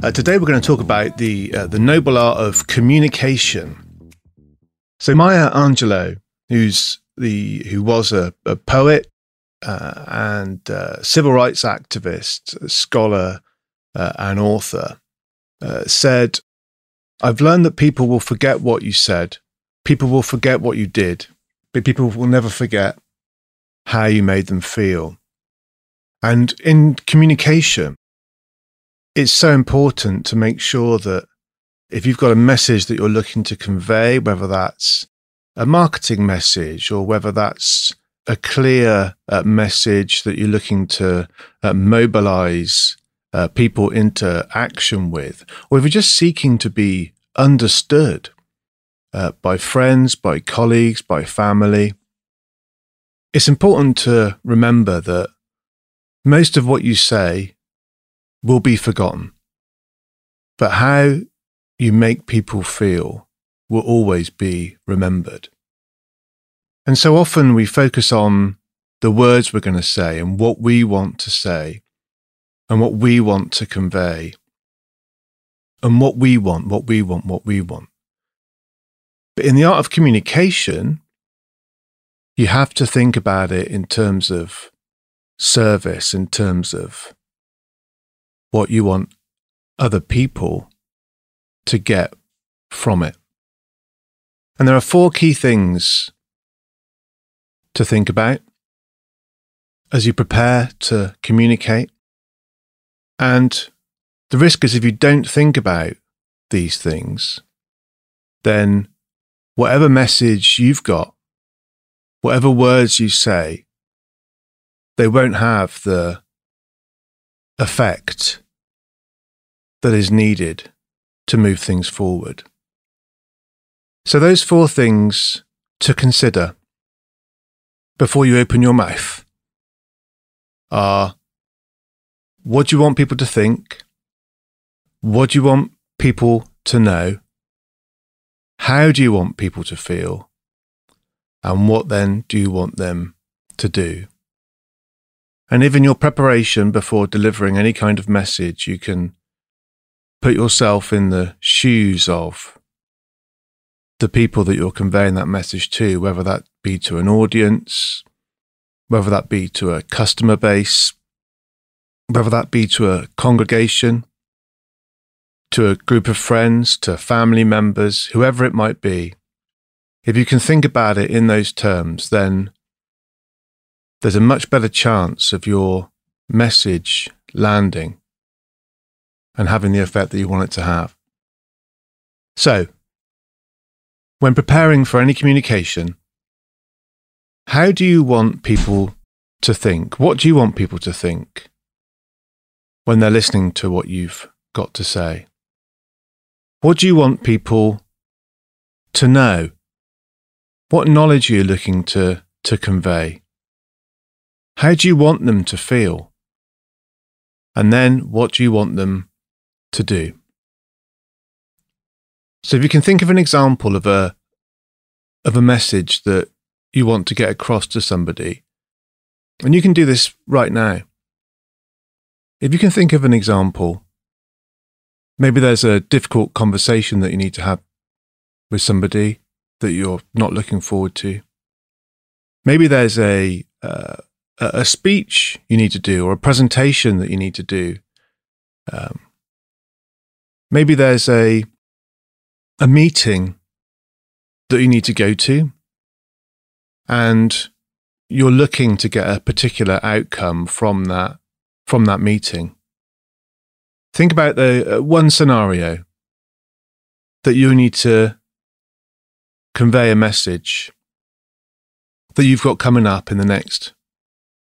Uh, today we're going to talk about the uh, the noble art of communication. So Maya Angelou, who's the who was a, a poet uh, and uh, civil rights activist, scholar, uh, and author, uh, said, "I've learned that people will forget what you said, people will forget what you did, but people will never forget how you made them feel." And in communication, it's so important to make sure that if you've got a message that you're looking to convey, whether that's a marketing message or whether that's a clear uh, message that you're looking to uh, mobilize uh, people into action with, or if you're just seeking to be understood uh, by friends, by colleagues, by family, it's important to remember that most of what you say will be forgotten. But how you make people feel will always be remembered. And so often we focus on the words we're going to say and what we want to say and what we want to convey and what we want, what we want, what we want. But in the art of communication, you have to think about it in terms of service, in terms of what you want other people to get from it. And there are four key things to think about as you prepare to communicate. And the risk is if you don't think about these things, then whatever message you've got, whatever words you say, they won't have the effect that is needed to move things forward. So, those four things to consider before you open your mouth are what do you want people to think? What do you want people to know? How do you want people to feel? And what then do you want them to do? And in your preparation before delivering any kind of message, you can put yourself in the shoes of the people that you're conveying that message to, whether that be to an audience, whether that be to a customer base, whether that be to a congregation, to a group of friends, to family members, whoever it might be. If you can think about it in those terms, then there's a much better chance of your message landing and having the effect that you want it to have. So, when preparing for any communication, how do you want people to think? What do you want people to think when they're listening to what you've got to say? What do you want people to know? What knowledge are you looking to, to convey? How do you want them to feel? And then what do you want them to do? So if you can think of an example of a of a message that you want to get across to somebody, and you can do this right now. If you can think of an example, maybe there's a difficult conversation that you need to have with somebody that you're not looking forward to. Maybe there's a uh, a, speech you need to do or a presentation that you need to do. Um, maybe there's a a meeting that you need to go to, and you're looking to get a particular outcome from that from that meeting. Think about the uh, one scenario that you need to convey a message that you've got coming up in the next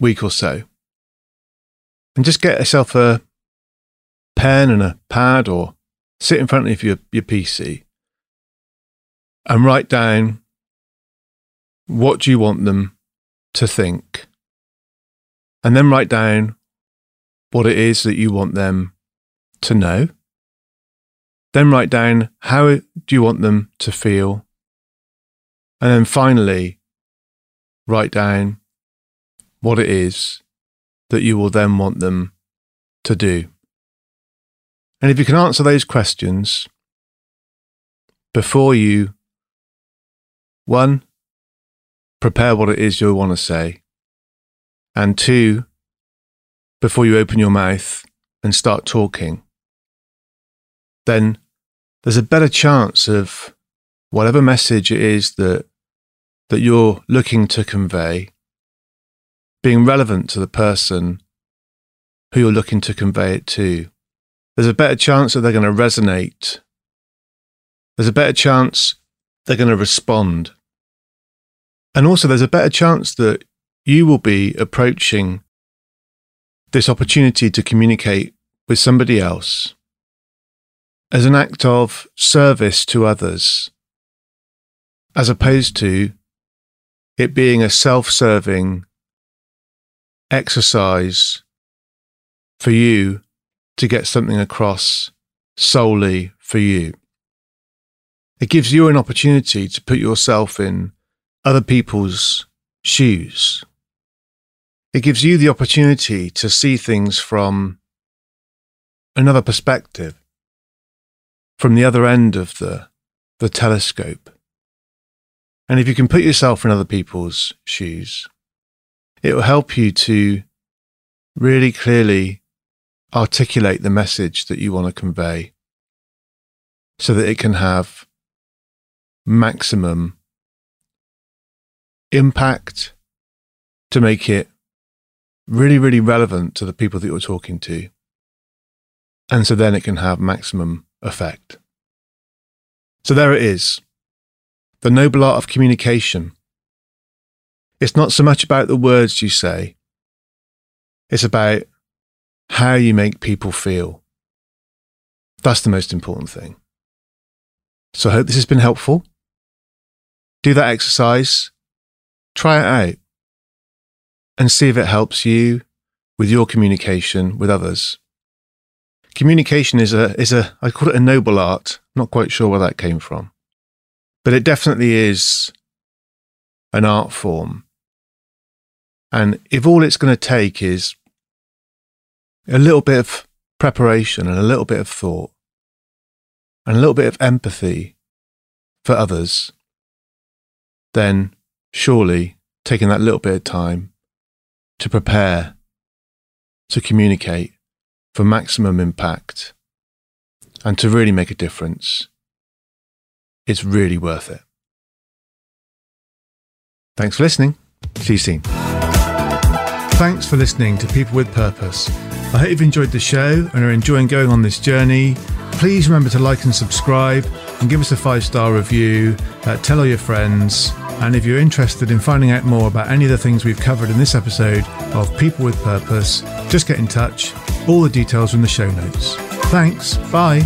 week or so. And just get yourself a pen and a pad or sit in front of your, your PC and write down what do you want them to think. And then write down what it is that you want them to know. Then write down how do you want them to feel. And then finally, write down what it is that you will then want them to do. And if you can answer those questions before you, one, prepare what it is you want to say, and two, before you open your mouth and start talking, then there's a better chance of whatever message it is that that you're looking to convey being relevant to the person who you're looking to convey it to. There's a better chance that they're going to resonate. There's a better chance they're going to respond. And also, there's a better chance that you will be approaching this opportunity to communicate with somebody else as an act of service to others, as opposed to it being a self serving exercise for you to get something across solely for you. It gives you an opportunity to put yourself in other people's shoes. It gives you the opportunity to see things from another perspective, from the other end of the, the telescope. And if you can put yourself in other people's shoes, it will help you to really clearly articulate the message that you want to convey so that it can have maximum impact to make it really, really relevant to the people that you're talking to. And so then it can have maximum effect. So there it is the noble art of communication. It's not so much about the words you say, it's about how you make people feel. That's the most important thing. So I hope this has been helpful. Do that exercise, try it out, and see if it helps you with your communication with others. Communication is a, is a, I call it a noble art. Not quite sure where that came from. But it definitely is an art form. And if all it's going to take is a little bit of preparation and a little bit of thought and a little bit of empathy for others, then surely taking that little bit of time to prepare, to communicate for maximum impact and to really make a difference it's really worth it. Thanks for listening. See you soon. Thanks for listening to People with Purpose. I hope you've enjoyed the show and are enjoying going on this journey. Please remember to like and subscribe and give us a five star review. Uh, tell all your friends. And if you're interested in finding out more about any of the things we've covered in this episode of People with Purpose, just get in touch. All the details are in the show notes. Thanks. Bye.